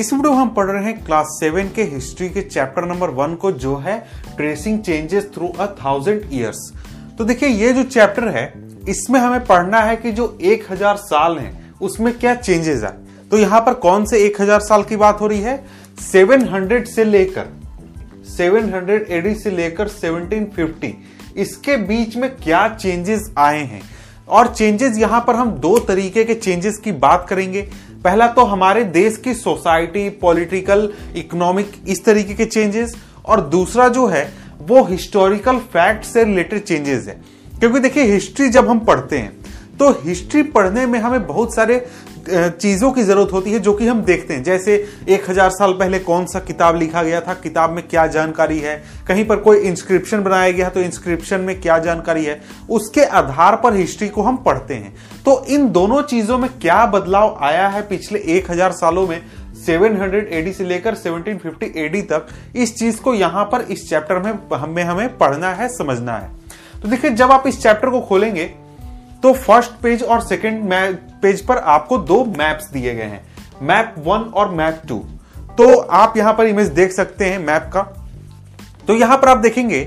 इस वीडियो हम पढ़ रहे हैं क्लास सेवन के हिस्ट्री के चैप्टर नंबर वन को जो है tracing changes through a thousand years तो देखिए, ये जो चैप्टर है, इसमें हमें पढ़ना है कि जो एक हज़ार साल हैं, उसमें क्या चेंजेस आए तो यहाँ पर कौन से एक हज़ार साल की बात हो रही है? 700 से लेकर 700 एडी से लेकर 1750 इसके बीच में क्या चेंजेस आए हैं? और चेंजेस यहाँ पर हम दो तरीके के चेंजेस की बात करेंगे। पहला तो हमारे देश की सोसाइटी, पॉलिटिकल, इकोनॉमिक, इस तरीके के चेंजेस और दूसरा जो है, वो हिस्टोरिकल फैक्ट से रिलेटेड चेंजेस है। क्योंकि देखिए हिस्ट्री जब हम पढ़ते हैं तो हिस्ट्री पढ़ने में हमें बहुत सारे चीज़ों की ज़रूरत होती है जो कि हम देखते हैं। जैसे एक हज़ार साल पहले कौन सा किताब लिखा गया था? किताब में क्या जानकारी है? कहीं पर कोई इंस्क्रिप्शन बनाया गया तो इंस्क्रिप्शन में क्या जानकारी है? उसके आधार पर हिस्ट्री को हम पढ़ते हैं। तो इन दोनों चीज़ों में क्या बदलाव आया है पिछले एक हज़ार सालों में? 700 एडी से लेकर 1750 एडी तक इस चीज़ को यहाँ पर इस चैप्टर में हमें हमें पढ़ना है, समझना है। तो देखिए, जब आप इस चैप्टर को खोलेंगे तो फ़र्स्ट पेज और सेकेंड पेज पर आपको दो मैप्स दिए गए हैं। मैप वन और मैप टू तो आप यहाँ पर इमेज देख सकते हैं मैप का। तो यहाँ पर आप देखेंगे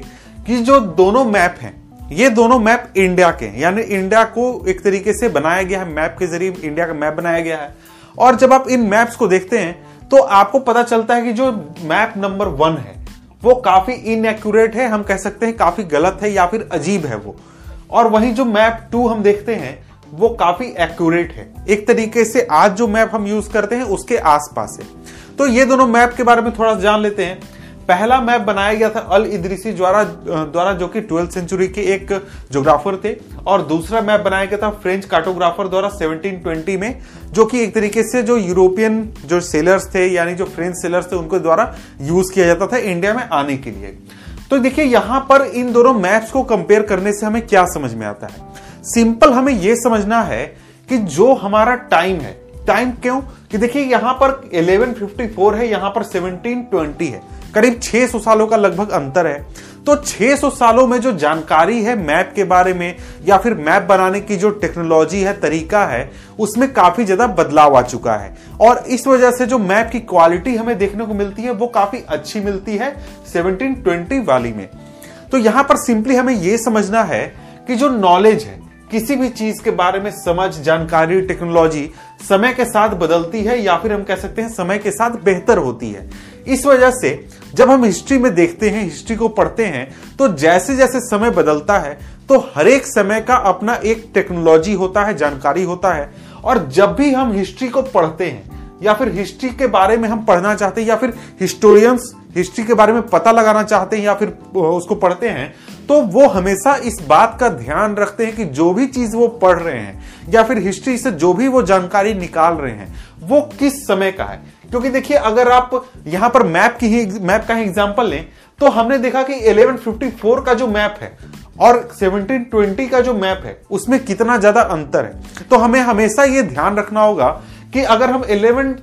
कि जो दोनों मैप हैं, ये दोनों मैप इंडिया के यानी इंडिया को एक तरीके से बनाया गया है मैप के ज़रिए इंडिया का मैप बनाया गया है। और जब आप इन मैप्स को देखते हैं तो आपको पता चलता है कि जो मैप नंबर वन है, वो काफ़ी इनएक्यूरेट है, हम कह सकते हैं काफ़ी गलत है या फिर अजीब है वो। और वहीं जो मैप टू हम देखते हैं, वो काफ़ी एक्यूरेट है। एक तरीके से आज जो मैप हम यूज़ करते हैं, उसके आसपास है। तो ये दोनों मैप के बारे में थोड़ा जान लेते हैं। पहला मैप बनाया गया था अल इदरीसी द्वारा द्वारा, जो कि ट्वेल्थ सेंचुरी के एक जोग्राफर थे। और दूसरा मैप बनाया गया था फ्रेंच कार्टोग्राफर द्वारा 1720 में, जो कि एक तरीके से जो यूरोपियन जो सेलर्स थे, यानी जो फ्रेंच सेलर्स थे, उनके द्वारा यूज़ किया जाता था इंडिया में आने के लिए। तो देखिए, यहाँ पर इन दोनों मैप्स को कंपेयर करने से हमें क्या समझ में आता है? सिंपल हमें यह समझना है कि जो हमारा टाइम है टाइम क्यों? कि देखिए, यहाँ पर 1154 है, यहाँ पर 1720 है। करीब 600 सालों का लगभग अंतर है। तो 600 सालों में जो जानकारी है मैप के बारे में, या फिर मैप बनाने की जो टेक्नोलॉजी है, तरीका है, उसमें काफ़ी ज़्यादा बदलाव आ चुका है। और इस वजह से जो मैप की क्वालिटी हमें देखने को मिलती है, वो काफ़ी अच्छी मिलती है 1720 वाली में। तो यहाँ पर सिंपली हमें यह समझना है कि जो नॉलेज है, किसी भी चीज़ के बारे में समझ, जानकारी, टेक्नोलॉजी समय के साथ बदलती है, या फिर हम कह सकते हैं समय के साथ बेहतर होती है। इस वजह से जब हम हिस्ट्री में देखते हैं हिस्ट्री को पढ़ते हैं तो जैसे जैसे समय बदलता है तो हर एक समय का अपना एक टेक्नोलॉजी होता है, जानकारी होता है। और जब भी हम हिस्ट्री को पढ़ते हैं, या फिर हिस्ट्री के बारे में हम पढ़ना चाहते हैं, या फिर हिस्टोरियंस हिस्ट्री के बारे में पता लगाना चाहते हैं, या फिर उसको पढ़ते हैं तो वो हमेशा इस बात का ध्यान रखते हैं कि जो भी चीज़ वो पढ़ रहे हैं, या फिर हिस्ट्री से जो भी वो जानकारी निकाल रहे हैं, वो किस समय का है। क्योंकि देखिए, अगर आप यहाँ पर मैप की ही मैप का ही एग्जांपल लें तो हमने देखा कि 1154 का जो मैप है और 1720 का जो मैप है, उसमें कितना ज़्यादा अंतर है। तो हमें हमेशा ये ध्यान रखना होगा कि अगर हम 11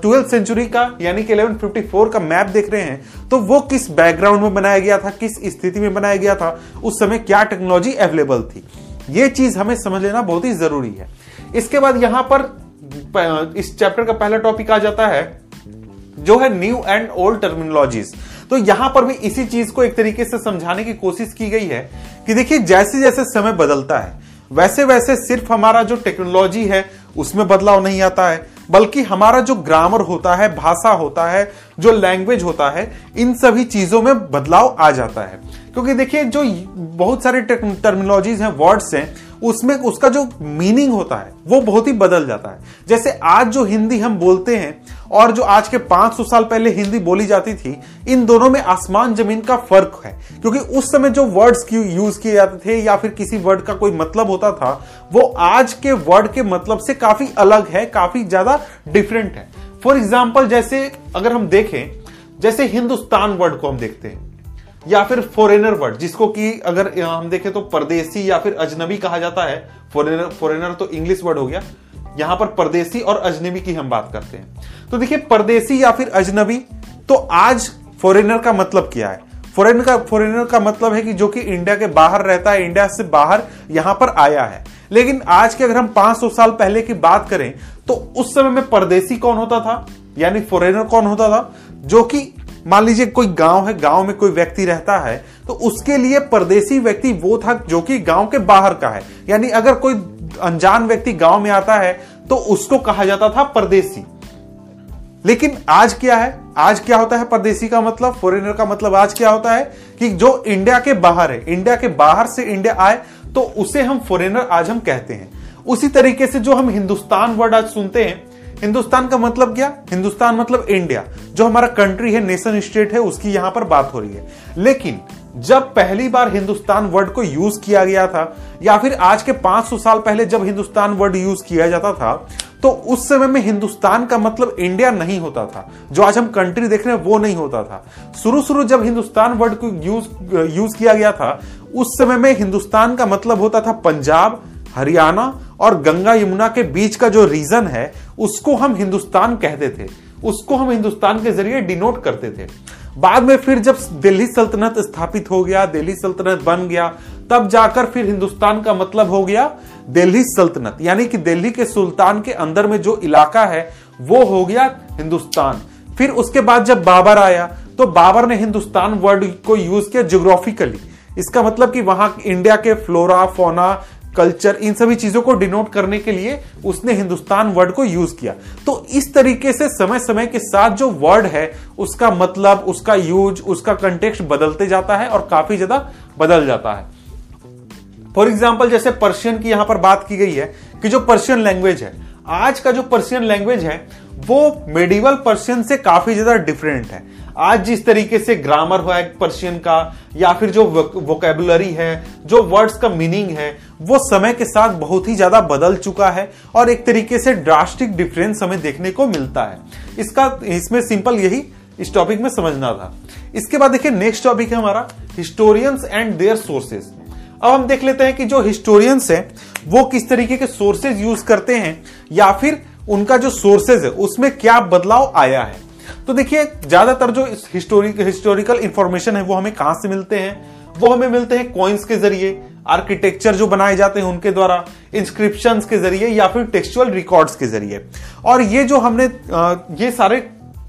ट्वेल्थ सेंचुरी का, यानी कि 1154 का मैप देख रहे हैं तो वो किस बैकग्राउंड में बनाया गया था, किस स्थिति में बनाया गया था, उस समय क्या टेक्नोलॉजी अवेलेबल थी। ये चीज़ हमें समझ लेना बहुत ही ज़रूरी है। इसके बाद यहाँ पर इस चैप्टर का पहला टॉपिक आ जाता है, जो है न्यू एंड ओल्ड टर्मिनोलॉजीज। तो यहाँ पर भी इसी चीज़ को एक तरीके से समझाने की कोशिश की गई है कि देखिए जैसे जैसे समय बदलता है वैसे वैसे सिर्फ़ हमारा जो टेक्नोलॉजी है, उसमें बदलाव नहीं आता है, बल्कि हमारा जो ग्रामर होता है, भाषा होता है, जो लैंग्वेज होता है, इन सभी चीज़ों में बदलाव आ जाता है। क्योंकि देखिए, जो बहुत सारे टर्मिनोलॉजीज हैं, वर्ड्स हैं उसमें उसका जो मीनिंग होता है, वो बहुत ही बदल जाता है। जैसे आज जो हिंदी हम बोलते हैं, और जो आज के 500 साल पहले हिंदी बोली जाती थी, इन दोनों में आसमान ज़मीन का फ़र्क है। क्योंकि उस समय जो वर्ड्स यूज़ किए जाते थे, या फिर किसी वर्ड का कोई मतलब होता था, वो आज के वर्ड के मतलब से काफ़ी अलग है, काफ़ी ज़्यादा डिफरेंट है। फॉर एग्ज़ाम्पल जैसे अगर हम देखें, जैसे हिंदुस्तान वर्ड को हम देखते हैं। या फिर फॉरेनर वर्ड जिसको कि अगर हम देखें तो परदेसी या फिर अजनबी कहा जाता है। फॉरेनर फॉरेनर तो इंग्लिश वर्ड हो गया। यहाँ पर परदेसी और अजनबी की हम बात करते हैं। तो देखिए, परदेसी या फिर अजनबी तो आज फॉरेनर का मतलब क्या है? फॉरेनर का फॉरेनर का मतलब है कि जो कि इंडिया के बाहर रहता है इंडिया से बाहर यहाँ पर आया है। लेकिन आज के अगर हम 500 साल पहले की बात करें तो उस समय में परदेसी कौन होता था? यानी फॉरेनर कौन होता था? जो कि मान लीजिए कोई गाँव है, गाँव में कोई व्यक्ति रहता है तो उसके लिए परदेसी व्यक्ति वो था जो कि गाँव के बाहर का है। यानी अगर कोई अनजान व्यक्ति गाँव में आता है तो उसको कहा जाता था परदेसी। लेकिन आज क्या है? आज क्या होता है परदेसी का मतलब? फॉरेनर का मतलब आज क्या होता है? कि जो इंडिया के बाहर है इंडिया के बाहर से इंडिया आए तो उसे हम फॉरेनर आज हम कहते हैं। उसी तरीके से जो हम हिंदुस्तान वर्ड आज सुनते हैं हिंदुस्तान का मतलब क्या? हिंदुस्तान मतलब इंडिया, जो हमारा कंट्री है नेशन स्टेट है, उसकी यहाँ पर बात हो रही है। लेकिन, जब पहली बार हिंदुस्तान वर्ड को यूज़ किया गया था, या फिर आज के 500 साल पहले जब हिंदुस्तान वर्ड यूज़ किया जाता था तो उस समय में हिंदुस्तान का मतलब इंडिया नहीं होता था। जो आज हम कंट्री देख रहे हैं, वो नहीं होता था। शुरू शुरू जब हिंदुस्तान वर्ड को यूज़ यूज़ किया गया था, उस समय में हिंदुस्तान का मतलब होता था पंजाब, हरियाणा और गंगा यमुना के बीच का जो रीजन है उसको हम हिंदुस्तान कहते थे, उसको हम हिंदुस्तान के ज़रिए डिनोट करते थे। बाद में फिर जब दिल्ली सल्तनत स्थापित हो गया, दिल्ली सल्तनत बन गया, तब जाकर फिर हिंदुस्तान का मतलब हो गया दिल्ली सल्तनत। यानी कि दिल्ली के सुल्तान के अंदर में जो इलाका है, वो हो गया हिंदुस्तान। फिर उसके बाद जब बाबर आया तो बाबर ने हिंदुस्तान वर्ड को यूज़ किया ज्योग्राफिकली इसका मतलब कि वहाँ इंडिया के फ्लोरा फोना कल्चर, इन सभी चीज़ों को डिनोट करने के लिए उसने हिंदुस्तान वर्ड को यूज़ किया। तो इस तरीके से समय समय के साथ जो वर्ड है, उसका मतलब उसका यूज़, उसका कंटेक्स्ट बदलते जाता है और काफ़ी ज़्यादा बदल जाता है। फॉर एग्ज़ाम्पल जैसे पर्शियन की यहाँ पर बात की गई है कि जो पर्शियन लैंग्वेज है, आज का जो पर्शियन लैंग्वेज है वो मेडिवल पर्शियन से काफ़ी ज़्यादा डिफरेंट है। आज जिस तरीके से ग्रामर हुआ है पर्शियन का, या फिर जो वोकेबुलरी है, जो वर्ड्स का मीनिंग है, वो समय के साथ बहुत ही ज़्यादा बदल चुका है और एक तरीके से ड्रास्टिक डिफरेंस हमें देखने को मिलता है। इसका, इसमें सिंपल यही इस टॉपिक में समझना था। इसके बाद देखिए नेक्स्ट टॉपिक है हमारा हिस्टोरियंस एंड देयर सोर्सेज अब हम देख लेते हैं कि जो हिस्टोरियंस हैं, वो किस तरीके के सोर्सेज यूज़ करते हैं, या फिर उनका जो सोर्सेज है, उसमें क्या बदलाव आया है? तो देखिए, ज़्यादातर जो हिस्टोरिक हिस्टोरिकल इंफॉर्मेशन है, वो हमें कहाँ से मिलते हैं? वो हमें मिलते हैं कॉइन्स के ज़रिए आर्किटेक्चर जो बनाए जाते हैं उनके द्वारा इंस्क्रिप्शन के ज़रिए या फिर टेक्सचुअल रिकॉर्ड्स के ज़रिए। और ये जो हमने ये सारे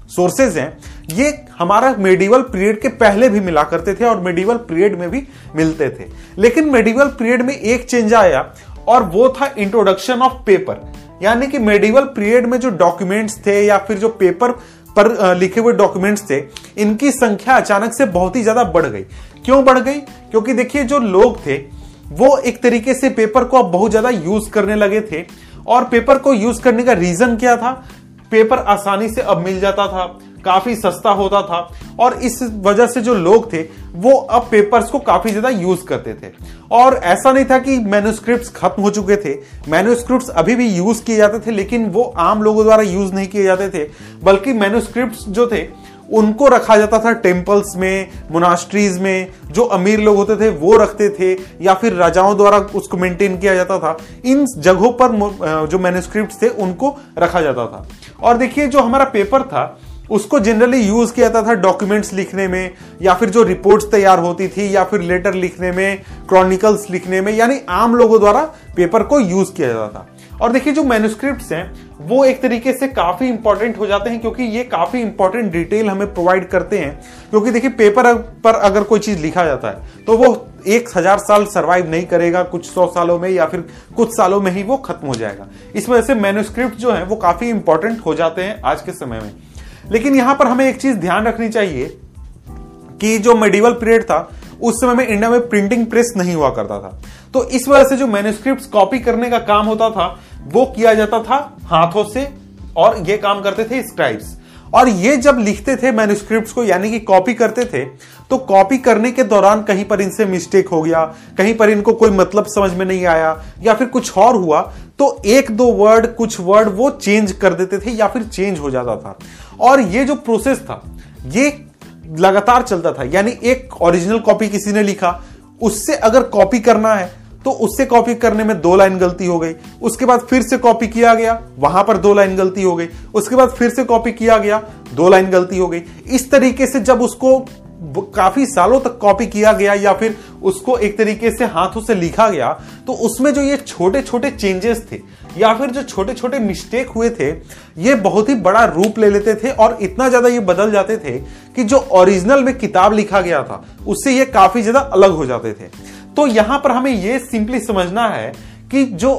सोर्सेज हैं, ये हमारा मेडिवल पीरियड के पहले भी मिला करते थे और मेडिवल पीरियड में भी मिलते थे। लेकिन मेडिवल पीरियड में एक चेंज आया और वो था इंट्रोडक्शन ऑफ़ पेपर यानी कि मेडिवल पीरियड में जो डॉक्यूमेंट्स थे या फिर जो पेपर पर लिखे हुए डॉक्यूमेंट्स थे, इनकी संख्या अचानक से बहुत ही ज़्यादा बढ़ गई। क्यों बढ़ गई? क्योंकि देखिए, जो लोग थे, वो एक तरीके से पेपर को अब बहुत ज़्यादा यूज़ करने लगे थे। और पेपर को यूज़ करने का रीजन क्या था? पेपर आसानी से अब मिल जाता था। काफ़ी सस्ता होता था और इस वजह से जो लोग थे, वो अब पेपर्स को काफ़ी ज़्यादा यूज़ करते थे। और ऐसा नहीं था कि मैन्युस्क्रिप्ट खत्म हो चुके थे। मैन्युस्क्रिप्ट अभी भी यूज़ किए जाते थे, लेकिन वो आम लोगों द्वारा यूज़ नहीं किए जाते थे। बल्कि मैन्युस्क्रिप्ट जो थे, उनको रखा जाता था टेम्पल्स में मोनास्ट्रीज में। जो अमीर लोग होते थे, वो रखते थे, या फिर राजाओं द्वारा उसको मेंटेन किया जाता था। इन जगहों पर जो मैन्युस्क्रिप्ट थे, उनको रखा जाता था। और देखिए, जो हमारा पेपर था उसको जनरली यूज़ किया जाता था डॉक्यूमेंट्स लिखने में, या फिर जो रिपोर्ट्स तैयार होती थी, या फिर लेटर लिखने में क्रॉनिकल्स लिखने में, यानी आम लोगों द्वारा पेपर को यूज़ किया जाता था। और देखिए, जो मैन्युस्क्रिप्ट हैं, वो एक तरीके से काफ़ी इंपॉर्टेंट हो जाते हैं, क्योंकि ये काफ़ी इंपॉर्टेंट डिटेल हमें प्रोवाइड करते हैं। क्योंकि देखिए पेपर पर अगर कोई चीज़ लिखा जाता है तो वो एक हज़ार साल सरवाइव नहीं करेगा, कुछ सौ सालों में, या फिर कुछ सालों में ही वो खत्म हो जाएगा। इस वजह से मैन्युस्क्रिप्ट जो है, वो काफ़ी इंपॉर्टेंट हो जाते हैं आज के समय में। लेकिन यहाँ पर हमें एक चीज़ ध्यान रखनी चाहिए कि जो मेडिवल पीरियड था, उस समय में इंडिया में प्रिंटिंग प्रेस नहीं हुआ करता था। तो इस वजह से जो मेन्यूस्क्रिप्ट कॉपी करने का काम होता था, वो किया जाता था हाथों से और ये काम करते थे स्क्राइब्स और ये जब लिखते थे मेनुस्क्रिप्ट को, यानी कि कॉपी करते थे तो कॉपी करने के दौरान कहीं पर इनसे मिस्टेक हो गया, कहीं पर इनको कोई मतलब समझ में नहीं आया, या फिर कुछ और हुआ तो एक दो वर्ड कुछ वर्ड वो चेंज कर देते थे या फिर चेंज हो जाता था। और ये जो प्रोसेस था, ये लगातार चलता था, यानी एक ओरिजिनल कॉपी किसी ने लिखा, उससे अगर कॉपी करना है तो उससे कॉपी करने में दो लाइन गलती हो गई, उसके बाद फिर से कॉपी किया गया, वहाँ पर दो लाइन गलती हो गई, उसके बाद फिर से कॉपी किया गया, दो लाइन गलती हो गई। इस तरीके से जब उसको काफ़ी सालों तक कॉपी किया गया या फिर उसको एक तरीके से हाथों से लिखा गया तो उसमें जो ये छोटे छोटे चेंजेस थे, या फिर जो छोटे छोटे मिस्टेक हुए थे, ये बहुत ही बड़ा रूप ले लेते थे और इतना ज़्यादा ये बदल जाते थे कि जो ओरिजिनल में किताब लिखा गया था, उससे ये काफ़ी ज़्यादा अलग हो जाते थे। तो यहाँ पर हमें ये सिंपली समझना है कि जो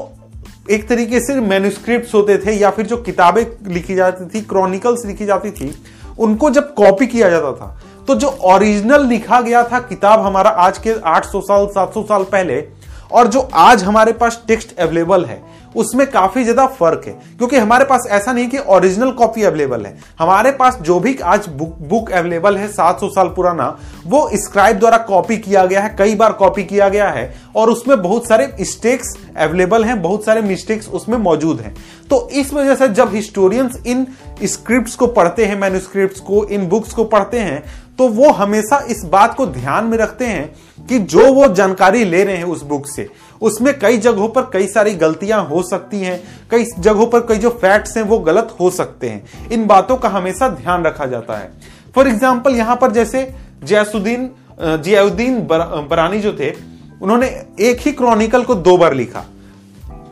एक तरीके से मैन्यूस्क्रिप्ट होते थे या फिर जो किताबें लिखी जाती थी क्रॉनिकल्स लिखी जाती थी, उनको जब कॉपी किया जाता था तो जो ओरिजिनल लिखा गया था किताब हमारा आज के 800 साल 700 साल पहले, और जो आज हमारे पास टेक्स्ट अवेलेबल है, उसमें काफ़ी ज़्यादा फ़र्क है। क्योंकि हमारे पास ऐसा नहीं कि ओरिजिनल कॉपी अवेलेबल है। हमारे पास जो भी आज बुक बुक अवेलेबल है 700 साल पुराना, वो स्क्राइब द्वारा कॉपी किया गया है, कई बार कॉपी किया गया है, और उसमें बहुत सारे मिस्टेक्स अवेलेबल हैं, बहुत सारे मिस्टेक्स उसमें मौजूद हैं। तो इस वजह से जब हिस्टोरियंस इन स्क्रिप्ट को पढ़ते हैं मैन्यूस्क्रिप्ट को, इन बुक्स को पढ़ते हैं तो वो हमेशा इस बात को ध्यान में रखते हैं कि जो वो जानकारी ले रहे हैं उस बुक से, उसमें कई जगहों पर कई सारी गलतियाँ हो सकती हैं, कई जगहों पर कई जो फैक्ट्स हैं वो गलत हो सकते हैं। इन बातों का हमेशा ध्यान रखा जाता है। फॉर एग्ज़ाम्पल यहाँ पर जैसे जयसुद्दीन जियाउद्दीन बरानी जो थे, उन्होंने एक ही क्रॉनिकल को दो बार लिखा।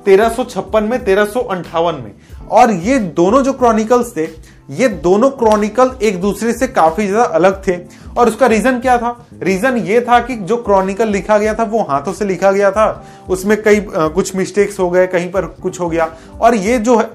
तेरह में तेरह में। और ये दोनों जो क्रॉनिकल्स थे ये दोनों क्रॉनिकल एक दूसरे से काफ़ी ज़्यादा अलग थे। और उसका रीजन क्या था? रीजन ये था कि जो क्रॉनिकल लिखा गया था, वो हाथों से लिखा गया था। उसमें कई कुछ मिस्टेक्स हो गए, कहीं पर कुछ हो गया। और ये जो है,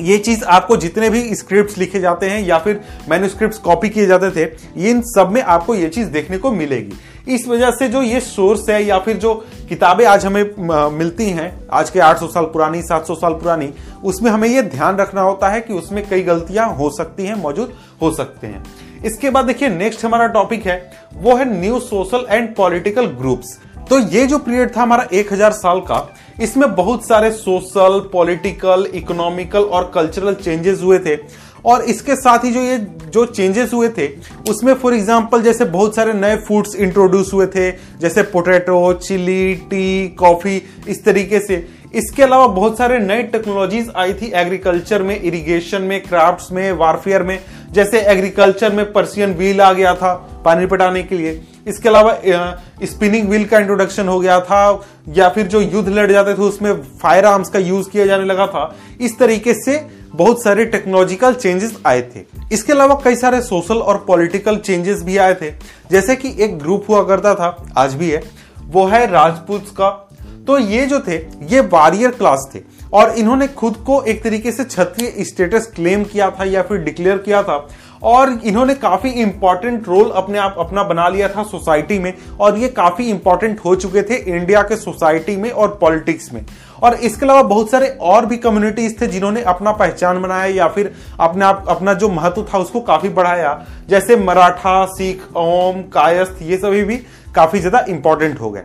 ये चीज़ आपको जितने भी स्क्रिप्ट लिखे जाते हैं या फिर मैन्यूस्क्रिप्ट कॉपी किए जाते थे, इन सब में आपको ये चीज़ देखने को मिलेगी। इस वजह से जो ये सोर्स है या फिर जो किताबें आज हमें मिलती हैं, आज के 800 साल पुरानी 700 साल पुरानी, उसमें हमें ये ध्यान रखना होता है कि उसमें कई गलतियाँ हो सकती हैं, मौजूद हो सकते हैं। इसके बाद देखिए नेक्स्ट हमारा टॉपिक है, वो है new social and political groups तो ये जो पीरियड था हमारा 1000 साल का, इसमें बहुत सारे सोशल पॉलिटिकल इकोनॉमिकल और कल्चरल चेंजेस हुए थे। और इसके साथ ही जो ये, जो चेंजेस हुए थे, उसमें फॉर एग्जांपल जैसे बहुत सारे नए फूड्स इंट्रोड्यूस हुए थे, जैसे पोटैटो चिली टी कॉफ़ी इस तरीके से। इसके अलावा बहुत सारे नए टेक्नोलॉजीज़ आई थी एग्रीकल्चर में इरिगेशन में क्राफ्ट्स में वारफेयर में। जैसे एग्रीकल्चर में पर्सियन व्हील आ गया था पानी पटाने के लिए। इसके अलावा स्पिनिंग व्हील का इंट्रोडक्शन हो गया था, या फिर जो युद्ध लड़ जाते थे, उसमें फायर आर्म्स का यूज़ किया जाने लगा था। इस तरीके से बहुत सारे टेक्नोलॉजिकल चेंजेस आए थे। इसके अलावा कई सारे सोशल और पॉलिटिकल चेंजेस भी आए थे। जैसे कि एक ग्रुप हुआ करता था, आज भी है, वो है राजपूत का। तो ये जो थे, ये वारियर क्लास थे। और इन्होंने खुद को एक तरीके से क्षत्रिय स्टेटस क्लेम किया था या फिर डिक्लेयर किया था। और इन्होंने काफ़ी इंपॉर्टेंट रोल अपने आप अपना बना लिया था सोसाइटी में। और ये काफ़ी इंपॉर्टेंट हो चुके थे इंडिया के सोसाइटी में और पॉलिटिक्स में। और इसके अलावा बहुत सारे और भी कम्युनिटीज थे जिन्होंने अपना पहचान बनाया या फिर अपने आप, अपना जो महत्व था उसको काफ़ी बढ़ाया। जैसे मराठा, सिख, ओम, कायस्थ, ये सभी भी काफ़ी ज़्यादा इंपॉर्टेंट हो गए।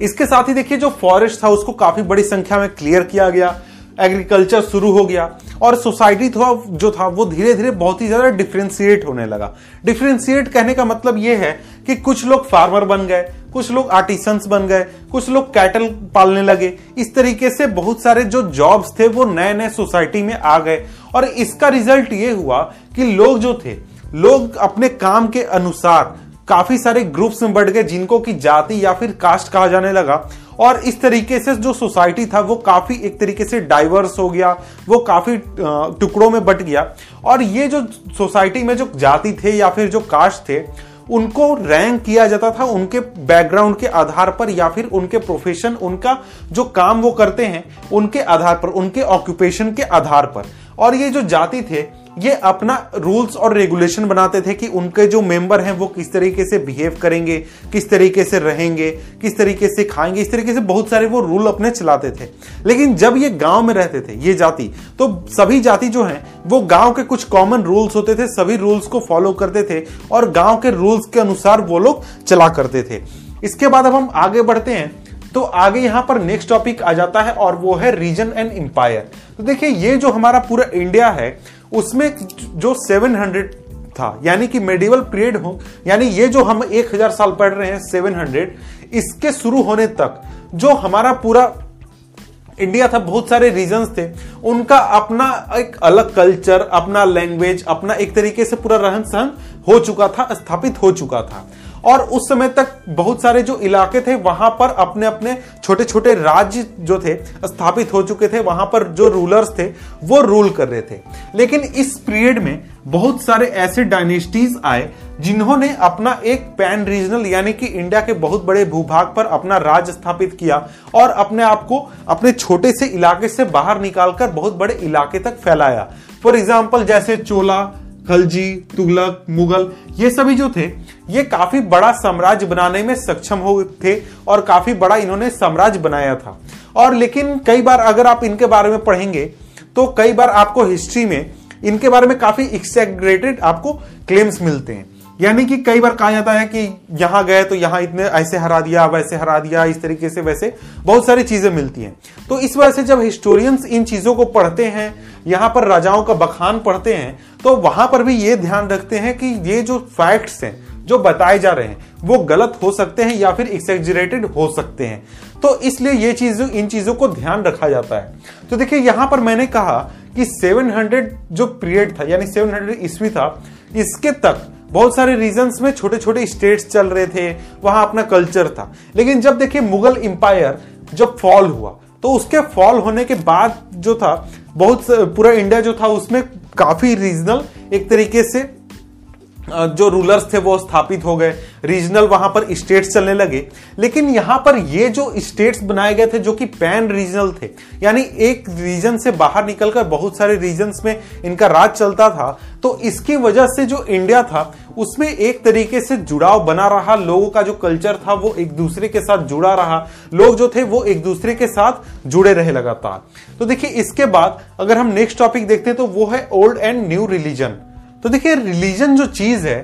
इसके साथ ही देखिए, जो फॉरेस्ट था उसको काफ़ी बड़ी संख्या में क्लियर किया गया। एग्रीकल्चर शुरू हो गया और सोसाइटी थोड़ा जो था, वो धीरे धीरे बहुत ही ज़्यादा डिफ्रेंशिएट होने लगा। डिफ्रेंशिएट कहने का मतलब ये है कि कुछ लोग फार्मर बन गए कुछ लोग आर्टिसंस बन गए, कुछ लोग कैटल पालने लगे। इस तरीके से बहुत सारे जो जॉब्स थे, वो नए नए सोसाइटी में आ गए। और इसका रिज़ल्ट ये हुआ कि लोग जो थे, लोग अपने काम के अनुसार काफ़ी सारे ग्रुप्स में बढ़ गए, जिनको की जाति या फिर कास्ट कहा जाने लगा। और इस तरीके से जो सोसाइटी था, वो काफ़ी एक तरीके से डाइवर्स हो गया, वो काफ़ी टुकड़ों में बट गया। और ये जो सोसाइटी में जो जाति थे या फिर जो कास्ट थे उनको रैंक किया जाता था उनके बैकग्राउंड के आधार पर या फिर उनके प्रोफेशन उनका जो काम वो करते हैं, उनके आधार पर, उनके ऑक्यूपेशन के आधार पर। और ये जो जाति थे, ये अपना रूल्स और रेगुलेशन बनाते थे कि उनके जो मेंबर हैं वो किस तरीके से बिहेव करेंगे, किस तरीके से रहेंगे, किस तरीके से खाएँगे, इस तरीके से बहुत सारे वो रूल अपने चलाते थे। लेकिन जब ये गाँव में रहते थे, ये जाति तो सभी जाति जो है, वो गाँव के कुछ कॉमन रूल्स होते थे, सभी रूल्स को फॉलो करते थे और गाँव के रूल्स के अनुसार वो लोग चला करते थे। इसके बाद अब हम आगे बढ़ते हैं। तो आगे यहाँ पर नेक्स्ट टॉपिक आ जाता है और वो है रीजन एंड एम्पायर तो देखिए, ये जो हमारा पूरा इंडिया है, उसमें जो 700 था, यानी कि मेडिवल पीरियड हो, यानी ये जो हम 1000 साल पढ़ रहे हैं 700 इसके शुरू होने तक जो हमारा पूरा इंडिया था, बहुत सारे रीजन्स थे, उनका अपना एक अलग कल्चर अपना लैंग्वेज अपना एक तरीके से पूरा रहन सहन हो चुका था, स्थापित हो चुका था। और उस समय तक बहुत सारे जो इलाके थे, वहाँ पर अपने अपने छोटे छोटे राज्य जो थे, स्थापित हो चुके थे, वहाँ पर जो रूलर्स थे, वो रूल कर रहे थे। लेकिन इस पीरियड में बहुत सारे ऐसे डायनेस्टीज आए, जिन्होंने अपना एक पैन रीजनल यानी कि इंडिया के बहुत बड़े भूभाग पर अपना राज स्थापित किया और अपने आप को अपने छोटे से इलाके से बाहर निकालकर बहुत बड़े इलाके तक फैलाया। फॉर एग्ज़ाम्पल जैसे चोला खलजी, तुगलक, मुगल, ये सभी जो थे, ये काफ़ी बड़ा साम्राज्य बनाने में सक्षम हो थे और काफ़ी बड़ा इन्होंने साम्राज्य बनाया था। और लेकिन कई बार अगर आप इनके बारे में पढ़ेंगे तो कई बार आपको हिस्ट्री में इनके बारे में काफ़ी एक्सेग्रेटेड आपको क्लेम्स मिलते हैं। यानी कि कई बार कहा जाता है कि यहाँ गए तो यहाँ इतने ऐसे हरा दिया, वैसे हरा दिया, इस तरीके से, वैसे बहुत सारी चीज़ें मिलती हैं। तो इस वजह से जब हिस्टोरियंस इन चीज़ों को पढ़ते हैं, यहाँ पर राजाओं का बखान पढ़ते हैं तो वहाँ पर भी ये ध्यान रखते हैं कि ये जो फैक्ट्स हैं, जो बताए जा रहे हैं, वो गलत हो सकते हैं या फिर एक्सेजरेटेड हो सकते हैं। तो इसलिए ये चीज़, इन चीज़ों को ध्यान रखा जाता है। तो देखिए, यहाँ पर मैंने कहा कि 700 जो पीरियड था, यानी 700 ईस्वी था, इसके तक बहुत सारे रीजन्स में छोटे छोटे स्टेट्स चल रहे थे, वहाँ अपना कल्चर था। लेकिन जब देखिए मुगल इंपायर जब फॉल हुआ तो उसके फॉल होने के बाद जो था, बहुत पूरा इंडिया जो था, उसमें काफ़ी रीजनल एक तरीके से जो रूलर्स थे, वो स्थापित हो गए। रीजनल वहाँ पर स्टेट्स चलने लगे। लेकिन यहाँ पर ये जो स्टेट्स बनाए गए थे, जो कि पैन रीजनल थे, यानी एक रीजन से बाहर निकलकर बहुत सारे रीजन्स में इनका राज चलता था तो इसकी वजह से जो इंडिया था, उसमें एक तरीके से जुड़ाव बना रहा, लोगों का जो कल्चर था, वो एक दूसरे के साथ जुड़ा रहा, लोग जो थे, वो एक दूसरे के साथ जुड़े रहे लगातार। तो देखिए, इसके बाद अगर हम नेक्स्ट टॉपिक देखते हैं तो वो है ओल्ड एंड न्यू रिलीजन तो देखिए रिलीजन जो चीज़ है,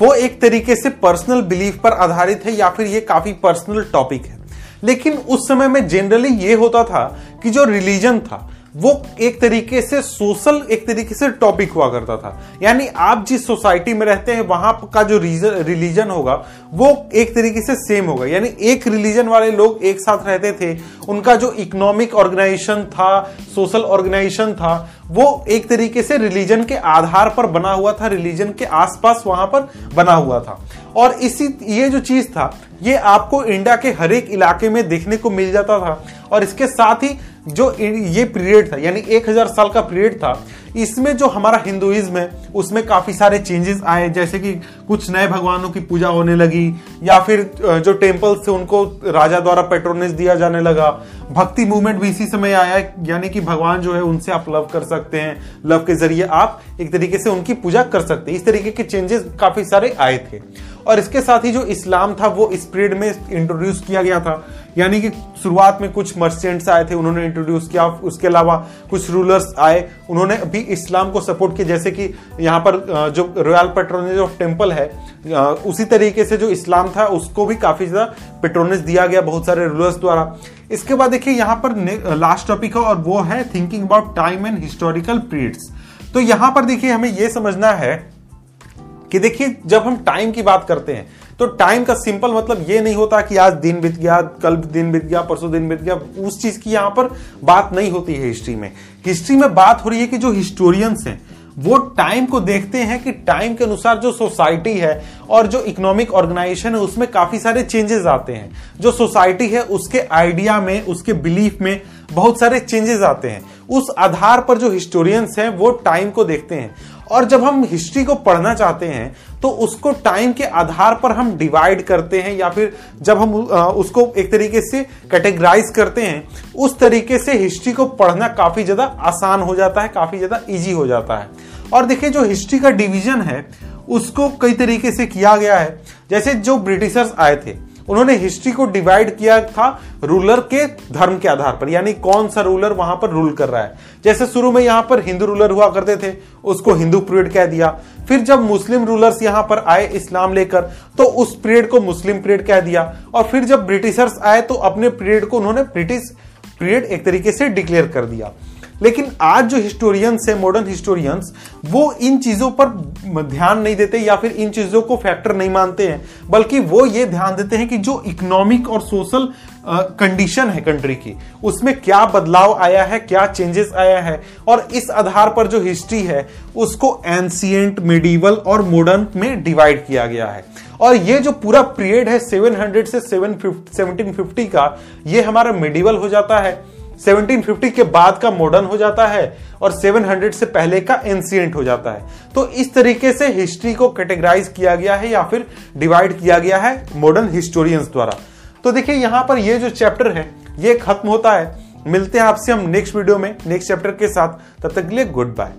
वो एक तरीके से पर्सनल बिलीफ पर आधारित है, या फिर ये काफ़ी पर्सनल टॉपिक है। लेकिन उस समय में जनरली ये होता था कि जो रिलीजन था वो एक तरीके से सोशल एक तरीके से टॉपिक हुआ करता था। यानी आप जिस सोसाइटी में रहते हैं, वहाँ का जो रीजन रिलीजन होगा, वो एक तरीके से सेम होगा। यानी एक रिलीजन वाले लोग एक साथ रहते थे, उनका जो इकोनॉमिक ऑर्गेनाइजेशन था सोशल ऑर्गेनाइजेशन था, वो एक तरीके से रिलीजन के आधार पर बना हुआ था रिलीजन के आसपास वहाँ पर बना हुआ था। और इसी, ये जो चीज़ था, ये आपको इंडिया के हर एक इलाके में देखने को मिल जाता था। और इसके साथ ही जो ये पीरियड था, यानी एक हज़ार साल का पीरियड था, इसमें जो हमारा हिंदुइज्म है, उसमें काफ़ी सारे चेंजेस आए, जैसे कि कुछ नए भगवानों की पूजा होने लगी, या फिर जो टेम्पल्स थे, उनको राजा द्वारा पेट्रोनेज दिया जाने लगा। भक्ति मूवमेंट भी इसी समय आया, यानी कि भगवान जो है, उनसे आप लव कर सकते हैं। लव के ज़रिए आप एक तरीके से उनकी पूजा कर सकते हैं। इस तरीके के चेंजेस काफ़ी सारे आए थे। और इसके साथ ही जो इस्लाम था, वो इस पीरियड में इंट्रोड्यूस किया गया था। यानी कि शुरुआत में कुछ मर्चेंट्स आए थे, उन्होंने इंट्रोड्यूस किया, उसके अलावा कुछ रूलर्स आए, उन्होंने भी इस्लाम को सपोर्ट किया, जैसे कि यहाँ पर जो रॉयल पेट्रोनेज ऑफ़ टेंपल है उसी तरीके से जो इस्लाम था, उसको भी काफ़ी ज़्यादा पेट्रोनेज दिया गया बहुत सारे रूलर्स द्वारा। इसके बाद देखिए, यहाँ पर लास्ट टॉपिक है, और वो है thinking about time and historical periods तो यहाँ पर देखिए, हमें यह समझना है कि देखिए, जब हम टाइम की बात करते हैं तो टाइम का सिंपल मतलब ये नहीं होता कि आज दिन बीत गया, कल दिन बीत गया, परसों दिन बीत गया, उस चीज़ की यहाँ पर बात नहीं होती है हिस्ट्री में। हिस्ट्री में बात हो रही है कि जो हिस्टोरियंस हैं, वो टाइम को देखते हैं कि टाइम के अनुसार जो सोसाइटी है और जो इकोनॉमिक ऑर्गेनाइजेशन है, उसमें काफ़ी सारे चेंजेस आते हैं। जो सोसाइटी है, उसके आइडिया में, उसके बिलीफ में बहुत सारे चेंजेस आते हैं। उस आधार पर जो हिस्टोरियंस हैं, वो टाइम को देखते हैं। और जब हम हिस्ट्री को पढ़ना चाहते हैं तो उसको टाइम के आधार पर हम डिवाइड करते हैं या फिर जब हम उसको एक तरीके से कैटेगराइज करते हैं, उस तरीके से हिस्ट्री को पढ़ना काफ़ी ज़्यादा आसान हो जाता है, काफ़ी ज़्यादा इजी हो जाता है। और देखिए, जो हिस्ट्री का डिवीज़न है, उसको कई तरीके से किया गया है। जैसे जो ब्रिटिशर्स आए थे उन्होंने हिस्ट्री को डिवाइड किया था रूलर के धर्म के आधार पर, यानी कौन सा रूलर वहाँ पर रूल कर रहा है। जैसे शुरू में यहाँ पर हिंदू रूलर हुआ करते थे, उसको हिंदू पीरियड कह दिया। फिर जब मुस्लिम रूलर्स यहाँ पर आए इस्लाम लेकर तो उस पीरियड को मुस्लिम पीरियड कह दिया। और फिर जब ब्रिटिशर्स आए तो अपने पीरियड को उन्होंने ब्रिटिश पीरियड एक तरीके से डिक्लेयर कर दिया। लेकिन आज जो हिस्टोरियंस है मॉडर्न हिस्टोरियंस वो इन चीज़ों पर ध्यान नहीं देते या फिर इन चीज़ों को फैक्टर नहीं मानते हैं, बल्कि वो ये ध्यान देते हैं कि जो इकोनॉमिक और सोशल कंडीशन है कंट्री की, उसमें क्या बदलाव आया है, क्या चेंजेस आया है, और इस आधार पर जो हिस्ट्री है, उसको एंसियंट मिडिवल और मॉडर्न में डिवाइड किया गया है। और ये जो पूरा पीरियड है 700 से 1750 का, ये हमारा मिडिवल हो जाता है। 1750 के बाद का मॉडर्न हो जाता है और 700 से पहले का एंसियंट हो जाता है। तो इस तरीके से हिस्ट्री को कैटेगराइज किया गया है या फिर डिवाइड किया गया है मॉडर्न हिस्टोरियंस द्वारा। तो देखिए, यहाँ पर ये जो चैप्टर है, ये खत्म होता है। मिलते हैं आपसे हम नेक्स्ट वीडियो में नेक्स्ट चैप्टर के साथ। तब तक के लिए गुड बाय